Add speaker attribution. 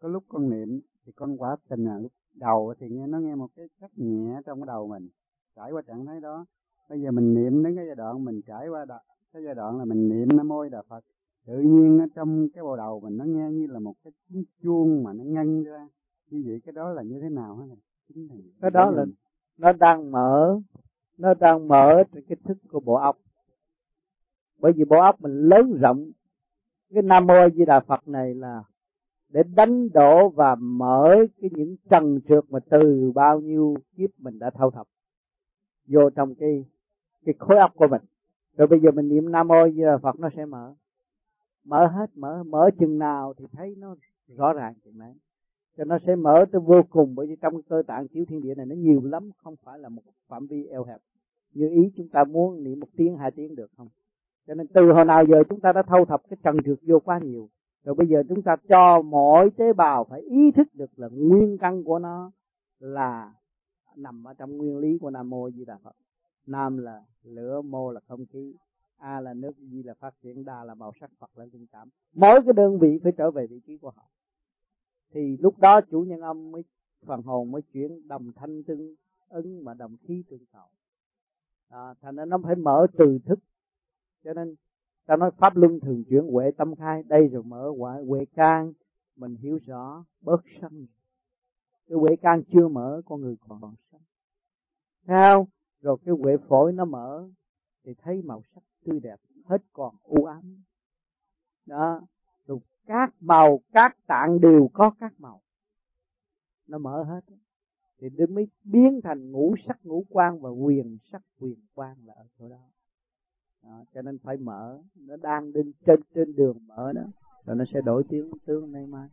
Speaker 1: có lúc con niệm thì con quả tình là lúc đầu thì nghe nó nghe một cái cách nhẹ trong cái đầu mình trải qua trạng thái đó. Bây giờ mình niệm đến cái giai đoạn mình trải qua đà, cái giai đoạn là mình niệm nam mô đà phật. Tự nhiên ở trong cái bộ đầu mình nó nghe như là một cái tiếng chuông mà nó ngân ra. Như vậy cái đó là như thế nào hả
Speaker 2: cái đó là nó đang mở nó đang mở cái thức của bộ óc. Bởi vì bộ óc mình lớn rộng. Cái nam mô di đà phật này là để đánh đổ và mở cái những trần trượt mà từ bao nhiêu kiếp mình đã thâu thập vô trong cái cái khối óc của mình. Rồi bây giờ mình niệm nam mô di đà phật, nó sẽ mở. Mở hết, mở mở chừng nào thì thấy nó rõ ràng chừng đấy cho nó sẽ mở tới vô cùng, bởi vì trong cơ tạng chiếu thiên địa này nó nhiều lắm, không phải là một phạm vi eo hẹp. Như ý chúng ta muốn niệm một tiếng, hai tiếng được không? Cho nên từ hồi nào giờ chúng ta đã thâu thập cái trần trượt vô quá nhiều rồi bây giờ chúng ta cho mỗi tế bào phải ý thức được là nguyên căn của nó là nằm ở trong nguyên lý của nam mô di đà phật. Nam là lửa mô là không khí a là nước di là phát triển đa là màu sắc phật là tình cảm. Mỗi cái đơn vị phải trở về vị trí của họ. Thì lúc đó chủ nhân âm mới phần hồn mới chuyển đồng thanh tương ứng mà đồng khí tương cầu à, thành ra nó phải mở từ thức. Cho nên ta nói pháp luân thường chuyển huệ tâm khai. Đây rồi mở huệ huệ can. Mình hiểu rõ bớt sân cái huệ can chưa mở, con người còn sân sao? Rồi cái huệ phổi nó mở, thì thấy màu sắc tươi đẹp, hết còn u ám. Đó. Rồi các màu, các tạng đều có các màu. Nó mở hết. Thì đừng mới biến thành ngũ sắc, ngũ quan và quyền sắc quyền quan là ở chỗ đó đó, cho nên phải mở. Nó đang trên trên trên đường mở đó rồi nó sẽ đổi tiếng tướng nay mai